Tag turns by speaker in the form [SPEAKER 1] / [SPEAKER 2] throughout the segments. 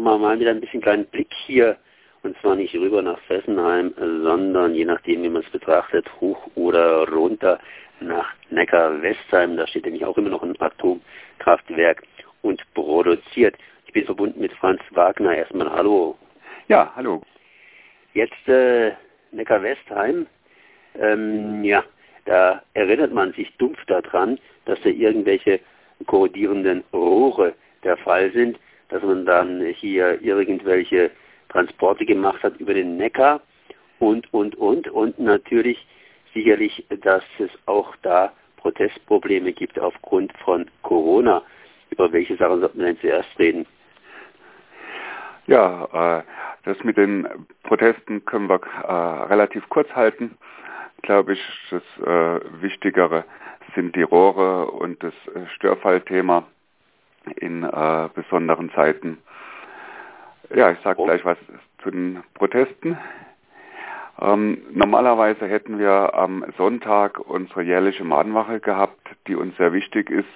[SPEAKER 1] machen wir mal wieder ein bisschen kleinen Blick hier und zwar nicht rüber nach Fessenheim, sondern je nachdem, wie man es betrachtet, hoch oder runter nach Neckar-Westheim. Da steht nämlich auch immer noch ein Atomkraftwerk und produziert. Ich bin verbunden mit Franz Wagner. Erstmal Hallo.
[SPEAKER 2] Ja, hallo.
[SPEAKER 1] Jetzt äh, Neckar-Westheim. Ähm, ja, da erinnert man sich dumpf daran, dass da irgendwelche korrodierenden Rohre der Fall sind, dass man dann hier irgendwelche Transporte gemacht hat über den Neckar und, und, und. Und natürlich sicherlich, dass es auch da Protestprobleme gibt aufgrund von Corona. Über welche Sachen sollten wir denn zuerst reden?
[SPEAKER 2] Ja, äh, das mit den Protesten können wir äh, relativ kurz halten. Glaube ich, das äh, Wichtigere sind die Rohre und das Störfallthema in äh, besonderen Zeiten. Ja, ich sage oh. gleich was zu den Protesten. Ähm, normalerweise hätten wir am Sonntag unsere jährliche Mahnwache gehabt, die uns sehr wichtig ist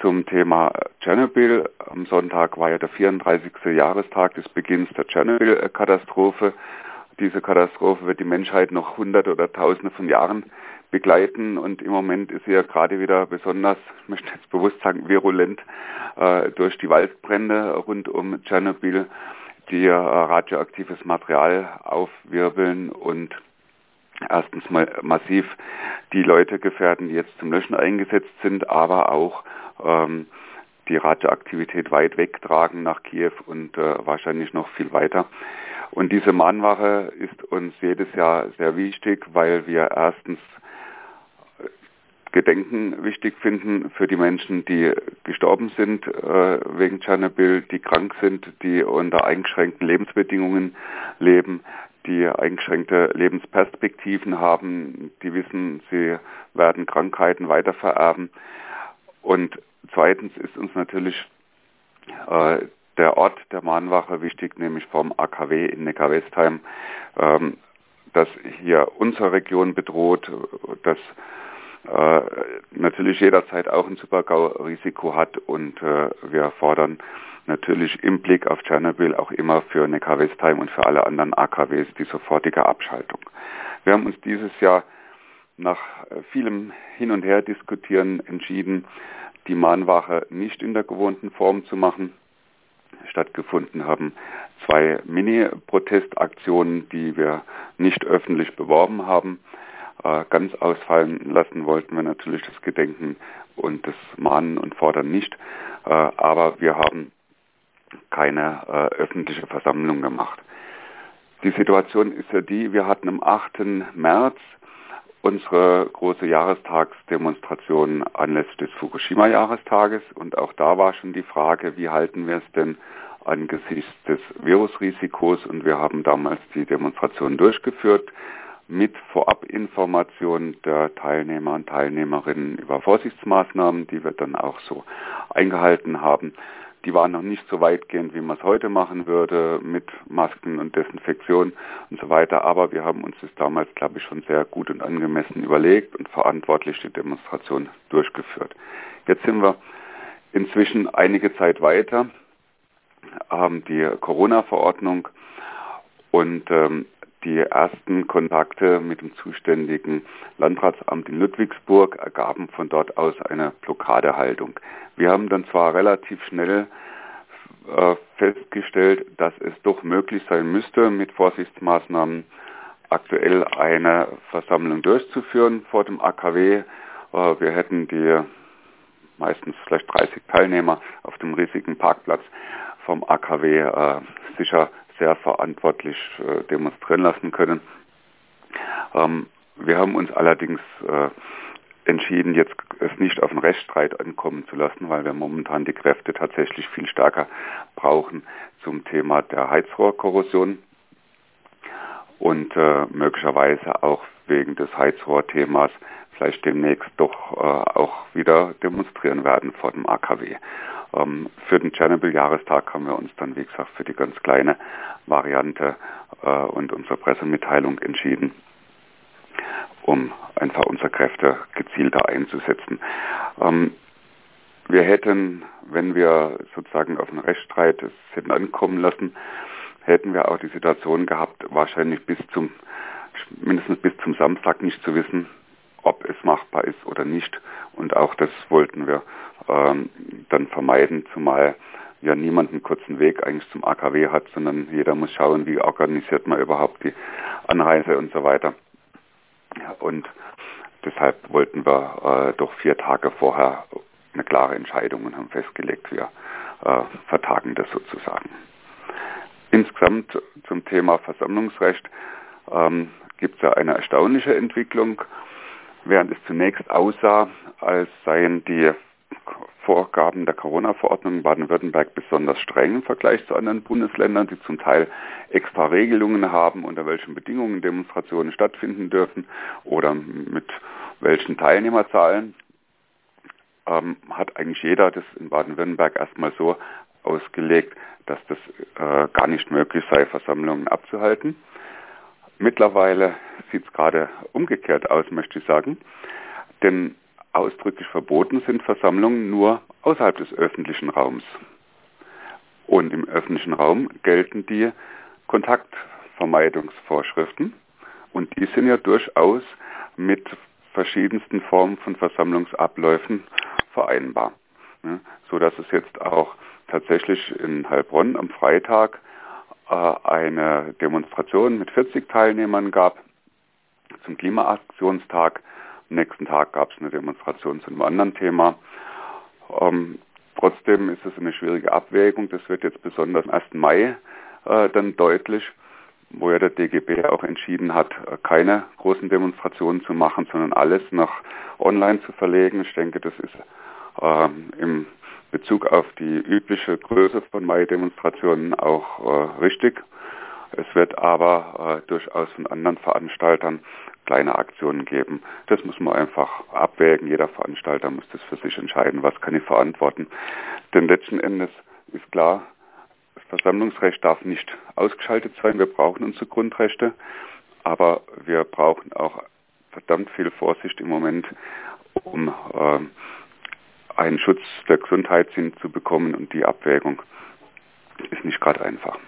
[SPEAKER 2] zum Thema Tschernobyl. Am Sonntag war ja der 34. Jahrestag des Beginns der Tschernobyl-Katastrophe. Diese Katastrophe wird die Menschheit noch hunderte oder tausende von Jahren begleiten und im Moment ist sie ja gerade wieder besonders, ich möchte jetzt bewusst sagen, virulent äh, durch die Waldbrände rund um Tschernobyl die äh, radioaktives Material aufwirbeln und erstens mal massiv die Leute gefährden, die jetzt zum Löschen eingesetzt sind, aber auch ähm, die Radioaktivität weit wegtragen nach Kiew und äh, wahrscheinlich noch viel weiter. Und diese Mahnwache ist uns jedes Jahr sehr wichtig, weil wir erstens Gedenken wichtig finden für die Menschen, die gestorben sind äh, wegen Tschernobyl, die krank sind, die unter eingeschränkten Lebensbedingungen leben, die eingeschränkte Lebensperspektiven haben, die wissen, sie werden Krankheiten weitervererben. Und zweitens ist uns natürlich äh, der Ort der Mahnwache wichtig, nämlich vom AKW in Neckar-Westheim, ähm, das hier unsere Region bedroht, das äh, natürlich jederzeit auch ein Supergau-Risiko hat und äh, wir fordern natürlich im Blick auf Tschernobyl auch immer für Neckar-Westheim und für alle anderen AKWs die sofortige Abschaltung. Wir haben uns dieses Jahr nach äh, vielem Hin und Her diskutieren entschieden, die Mahnwache nicht in der gewohnten Form zu machen. Stattgefunden haben zwei Mini-Protestaktionen, die wir nicht öffentlich beworben haben. Äh, ganz ausfallen lassen wollten wir natürlich das Gedenken und das Mahnen und Fordern nicht. Äh, aber wir haben keine äh, öffentliche Versammlung gemacht. Die Situation ist ja die, wir hatten am 8. März unsere große Jahrestagsdemonstration anlässlich des Fukushima-Jahrestages und auch da war schon die Frage, wie halten wir es denn angesichts des Virusrisikos und wir haben damals die Demonstration durchgeführt mit Vorabinformation der Teilnehmer und Teilnehmerinnen über Vorsichtsmaßnahmen, die wir dann auch so eingehalten haben. Die waren noch nicht so weitgehend, wie man es heute machen würde, mit Masken und Desinfektion und so weiter. Aber wir haben uns das damals, glaube ich, schon sehr gut und angemessen überlegt und verantwortlich die Demonstration durchgeführt. Jetzt sind wir inzwischen einige Zeit weiter, haben die Corona-Verordnung und ähm, die ersten Kontakte mit dem zuständigen Landratsamt in Ludwigsburg ergaben von dort aus eine Blockadehaltung. Wir haben dann zwar relativ schnell äh, festgestellt, dass es doch möglich sein müsste, mit Vorsichtsmaßnahmen aktuell eine Versammlung durchzuführen vor dem AKW. Äh, wir hätten die meistens vielleicht 30 Teilnehmer auf dem riesigen Parkplatz vom AKW äh, sicher sehr verantwortlich äh, demonstrieren lassen können. Ähm, wir haben uns allerdings äh, entschieden, jetzt es nicht auf einen Rechtsstreit ankommen zu lassen, weil wir momentan die Kräfte tatsächlich viel stärker brauchen zum Thema der Heizrohrkorrosion und äh, möglicherweise auch wegen des Heizrohrthemas vielleicht demnächst doch äh, auch wieder demonstrieren werden vor dem AKW. Ähm, für den Tschernobyl-Jahrestag haben wir uns dann, wie gesagt, für die ganz kleine Variante äh, und unsere Pressemitteilung entschieden, um einfach unsere Kräfte gezielter einzusetzen. Ähm, wir hätten, wenn wir sozusagen auf einen Rechtsstreit es hätten ankommen lassen, hätten wir auch die Situation gehabt, wahrscheinlich bis zum, mindestens bis zum Samstag nicht zu wissen, ob es machbar ist oder nicht. Und auch das wollten wir ähm, dann vermeiden, zumal ja niemand einen kurzen Weg eigentlich zum AKW hat, sondern jeder muss schauen, wie organisiert man überhaupt die Anreise und so weiter. Und deshalb wollten wir äh, doch vier Tage vorher eine klare Entscheidung und haben festgelegt, wir äh, vertagen das sozusagen. Insgesamt zum Thema Versammlungsrecht ähm, gibt es ja eine erstaunliche Entwicklung. Während es zunächst aussah, als seien die Vorgaben der Corona-Verordnung in Baden-Württemberg besonders streng im Vergleich zu anderen Bundesländern, die zum Teil extra Regelungen haben, unter welchen Bedingungen Demonstrationen stattfinden dürfen oder mit welchen Teilnehmerzahlen, ähm, hat eigentlich jeder das in Baden-Württemberg erstmal so ausgelegt, dass das äh, gar nicht möglich sei, Versammlungen abzuhalten. Mittlerweile sieht es gerade umgekehrt aus, möchte ich sagen. Denn ausdrücklich verboten sind Versammlungen nur außerhalb des öffentlichen Raums. Und im öffentlichen Raum gelten die Kontaktvermeidungsvorschriften. Und die sind ja durchaus mit verschiedensten Formen von Versammlungsabläufen vereinbar. Ne? So dass es jetzt auch tatsächlich in Heilbronn am Freitag äh, eine Demonstration mit 40 Teilnehmern gab zum Klimaaktionstag. Nächsten Tag gab es eine Demonstration zu einem anderen Thema. Ähm, trotzdem ist es eine schwierige Abwägung. Das wird jetzt besonders am 1. Mai äh, dann deutlich, wo ja der DGB auch entschieden hat, äh, keine großen Demonstrationen zu machen, sondern alles nach online zu verlegen. Ich denke, das ist äh, im Bezug auf die übliche Größe von Mai-Demonstrationen auch äh, richtig. Es wird aber äh, durchaus von anderen Veranstaltern kleine Aktionen geben. Das muss man einfach abwägen. Jeder Veranstalter muss das für sich entscheiden, was kann ich verantworten. Denn letzten Endes ist klar, das Versammlungsrecht darf nicht ausgeschaltet sein. Wir brauchen unsere Grundrechte, aber wir brauchen auch verdammt viel Vorsicht im Moment, um äh, einen Schutz der Gesundheit hinzubekommen und die Abwägung ist nicht gerade einfach.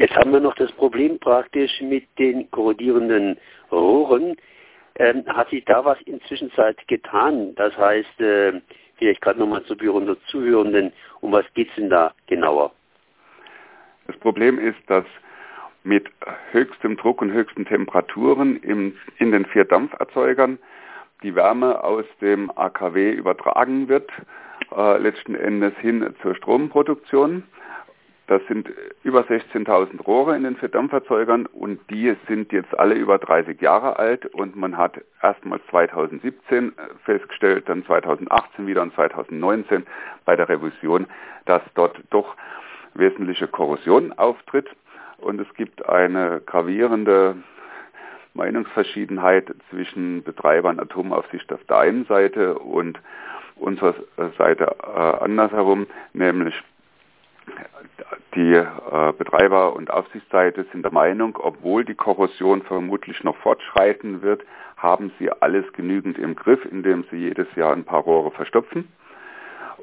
[SPEAKER 1] Jetzt haben wir noch das Problem praktisch mit den korrodierenden Rohren. Ähm, hat sich da was inzwischen getan? Das heißt, äh, vielleicht gerade nochmal zu Büro Zuhörenden, um was geht es denn da genauer?
[SPEAKER 2] Das Problem ist, dass mit höchstem Druck und höchsten Temperaturen im, in den vier Dampferzeugern die Wärme aus dem AKW übertragen wird, äh, letzten Endes hin zur Stromproduktion. Das sind über 16.000 Rohre in den vier Dampferzeugern und die sind jetzt alle über 30 Jahre alt und man hat erstmals 2017 festgestellt, dann 2018 wieder und 2019 bei der Revision, dass dort doch wesentliche Korrosion auftritt. Und es gibt eine gravierende Meinungsverschiedenheit zwischen Betreibern Atomaufsicht auf der einen Seite und unserer Seite äh, andersherum, nämlich die äh, Betreiber- und Aufsichtsseite sind der Meinung, obwohl die Korrosion vermutlich noch fortschreiten wird, haben sie alles genügend im Griff, indem sie jedes Jahr ein paar Rohre verstopfen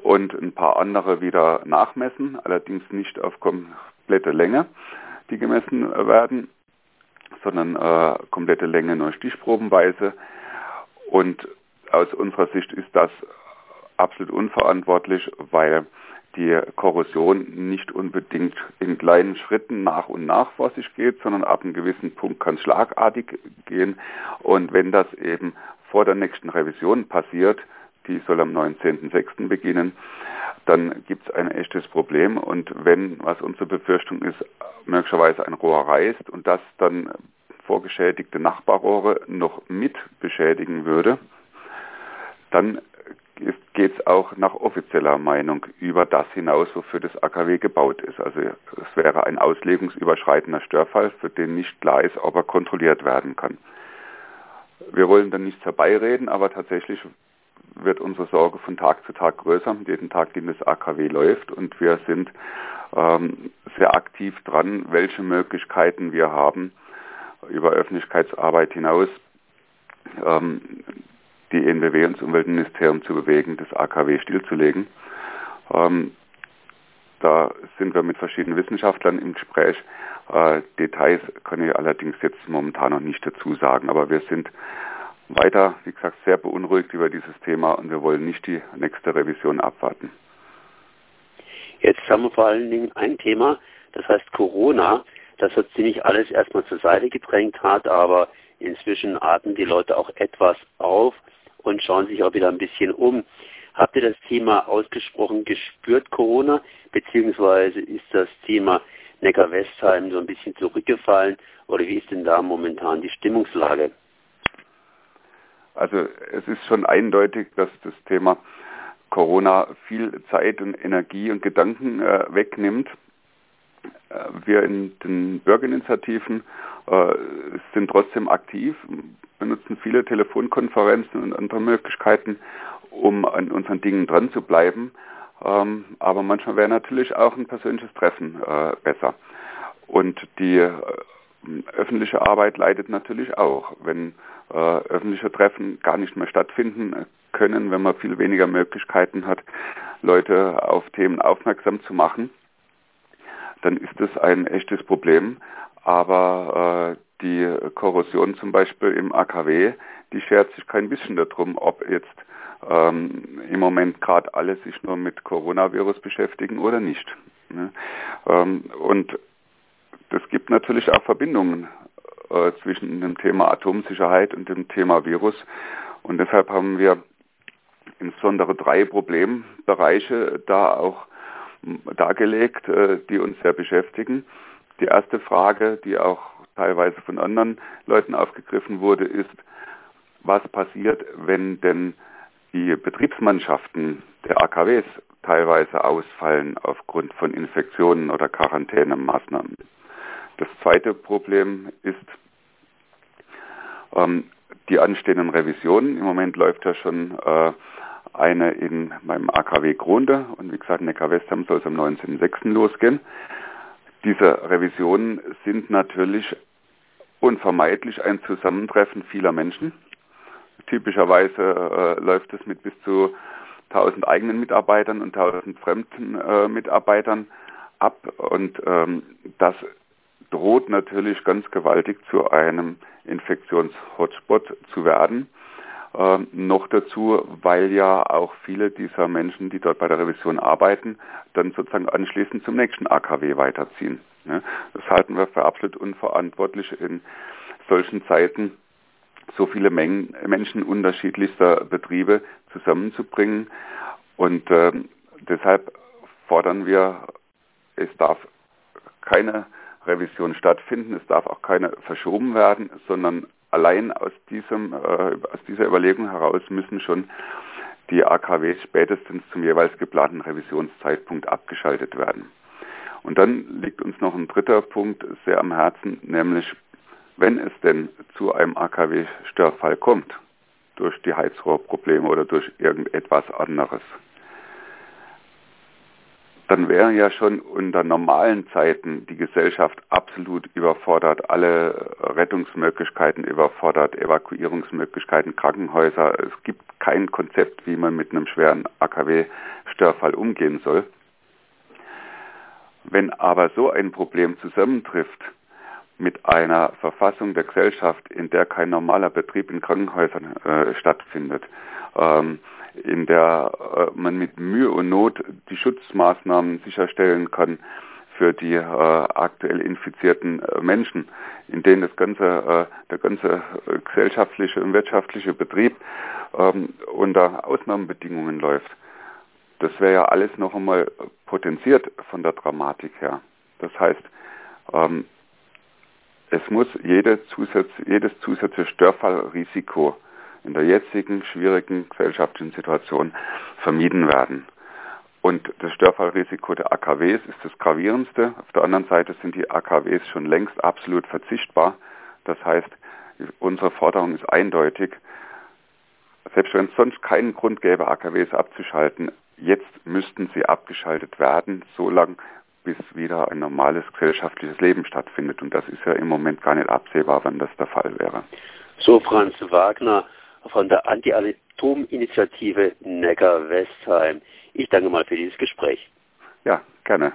[SPEAKER 2] und ein paar andere wieder nachmessen, allerdings nicht auf komplette Länge, die gemessen werden sondern äh, komplette Länge nur stichprobenweise. Und aus unserer Sicht ist das absolut unverantwortlich, weil die Korrosion nicht unbedingt in kleinen Schritten nach und nach vor sich geht, sondern ab einem gewissen Punkt kann schlagartig gehen. Und wenn das eben vor der nächsten Revision passiert, die soll am 19.06. beginnen, dann gibt es ein echtes Problem. Und wenn, was unsere Befürchtung ist, möglicherweise ein Rohr reißt und das dann vorgeschädigte Nachbarrohre noch mit beschädigen würde, dann geht es auch nach offizieller Meinung über das hinaus, wofür das AKW gebaut ist. Also es wäre ein auslegungsüberschreitender Störfall, für den nicht klar ist, ob er kontrolliert werden kann. Wir wollen dann nichts herbeireden, aber tatsächlich wird unsere Sorge von Tag zu Tag größer, jeden Tag, den das AKW läuft und wir sind ähm, sehr aktiv dran, welche Möglichkeiten wir haben, über Öffentlichkeitsarbeit hinaus ähm, die ENBW und das Umweltministerium zu bewegen, das AKW stillzulegen. Ähm, da sind wir mit verschiedenen Wissenschaftlern im Gespräch. Äh, Details kann ich allerdings jetzt momentan noch nicht dazu sagen, aber wir sind weiter, wie gesagt, sehr beunruhigt über dieses Thema und wir wollen nicht die nächste Revision abwarten.
[SPEAKER 1] Jetzt haben wir vor allen Dingen ein Thema, das heißt Corona, das hat ziemlich alles erstmal zur Seite gedrängt hat, aber inzwischen atmen die Leute auch etwas auf und schauen sich auch wieder ein bisschen um. Habt ihr das Thema ausgesprochen gespürt, Corona, beziehungsweise ist das Thema Neckar-Westheim so ein bisschen zurückgefallen oder wie ist denn da momentan die Stimmungslage?
[SPEAKER 2] Also es ist schon eindeutig, dass das Thema Corona viel Zeit und Energie und Gedanken äh, wegnimmt. Äh, wir in den Bürgerinitiativen äh, sind trotzdem aktiv, benutzen viele Telefonkonferenzen und andere Möglichkeiten, um an unseren Dingen dran zu bleiben. Ähm, aber manchmal wäre natürlich auch ein persönliches Treffen äh, besser. Und die äh, öffentliche Arbeit leidet natürlich auch, wenn äh, öffentliche Treffen gar nicht mehr stattfinden können, wenn man viel weniger Möglichkeiten hat, Leute auf Themen aufmerksam zu machen, dann ist das ein echtes Problem. Aber äh, die Korrosion zum Beispiel im AKW, die schert sich kein bisschen darum, ob jetzt ähm, im Moment gerade alle sich nur mit Coronavirus beschäftigen oder nicht. Ne? Ähm, und das gibt natürlich auch Verbindungen äh, zwischen dem Thema Atomsicherheit und dem Thema Virus. Und deshalb haben wir insbesondere drei Problembereiche da auch dargelegt, äh, die uns sehr beschäftigen. Die erste Frage, die auch teilweise von anderen Leuten aufgegriffen wurde, ist, was passiert, wenn denn die Betriebsmannschaften der AKWs teilweise ausfallen aufgrund von Infektionen oder Quarantänemaßnahmen. Das zweite Problem ist ähm, die anstehenden Revisionen. Im Moment läuft ja schon äh, eine in meinem AKW Grunde und wie gesagt Neckar-Westheim soll es am 19.06. losgehen. Diese Revisionen sind natürlich unvermeidlich ein Zusammentreffen vieler Menschen. Typischerweise äh, läuft es mit bis zu 1000 eigenen Mitarbeitern und 1000 fremden äh, Mitarbeitern ab und ähm, das droht natürlich ganz gewaltig zu einem Infektionshotspot zu werden. Ähm, noch dazu, weil ja auch viele dieser Menschen, die dort bei der Revision arbeiten, dann sozusagen anschließend zum nächsten AKW weiterziehen. Ne? Das halten wir für absolut unverantwortlich in solchen Zeiten, so viele Mengen, Menschen unterschiedlichster Betriebe zusammenzubringen. Und äh, deshalb fordern wir, es darf keine Revision stattfinden, es darf auch keine verschoben werden, sondern allein aus, diesem, äh, aus dieser Überlegung heraus müssen schon die AKWs spätestens zum jeweils geplanten Revisionszeitpunkt abgeschaltet werden. Und dann liegt uns noch ein dritter Punkt sehr am Herzen, nämlich wenn es denn zu einem AKW-Störfall kommt, durch die Heizrohrprobleme oder durch irgendetwas anderes, dann wäre ja schon unter normalen Zeiten die Gesellschaft absolut überfordert, alle Rettungsmöglichkeiten überfordert, Evakuierungsmöglichkeiten, Krankenhäuser. Es gibt kein Konzept, wie man mit einem schweren AKW-Störfall umgehen soll. Wenn aber so ein Problem zusammentrifft mit einer Verfassung der Gesellschaft, in der kein normaler Betrieb in Krankenhäusern äh, stattfindet, ähm, in der äh, man mit Mühe und Not die Schutzmaßnahmen sicherstellen kann für die äh, aktuell infizierten äh, Menschen, in denen das ganze, äh, der ganze äh, gesellschaftliche und wirtschaftliche Betrieb ähm, unter Ausnahmebedingungen läuft. Das wäre ja alles noch einmal potenziert von der Dramatik her. Das heißt, ähm, es muss jede Zusatz, jedes zusätzliche Störfallrisiko in der jetzigen schwierigen gesellschaftlichen Situation vermieden werden. Und das Störfallrisiko der AKWs ist das gravierendste. Auf der anderen Seite sind die AKWs schon längst absolut verzichtbar. Das heißt, unsere Forderung ist eindeutig. Selbst wenn es sonst keinen Grund gäbe, AKWs abzuschalten, jetzt müssten sie abgeschaltet werden, solange bis wieder ein normales gesellschaftliches Leben stattfindet. Und das ist ja im Moment gar nicht absehbar, wann das der Fall wäre.
[SPEAKER 1] So, Franz Wagner, von der Anti-Atom-Initiative Neckar-Westheim. Ich danke mal für dieses Gespräch.
[SPEAKER 2] Ja, gerne.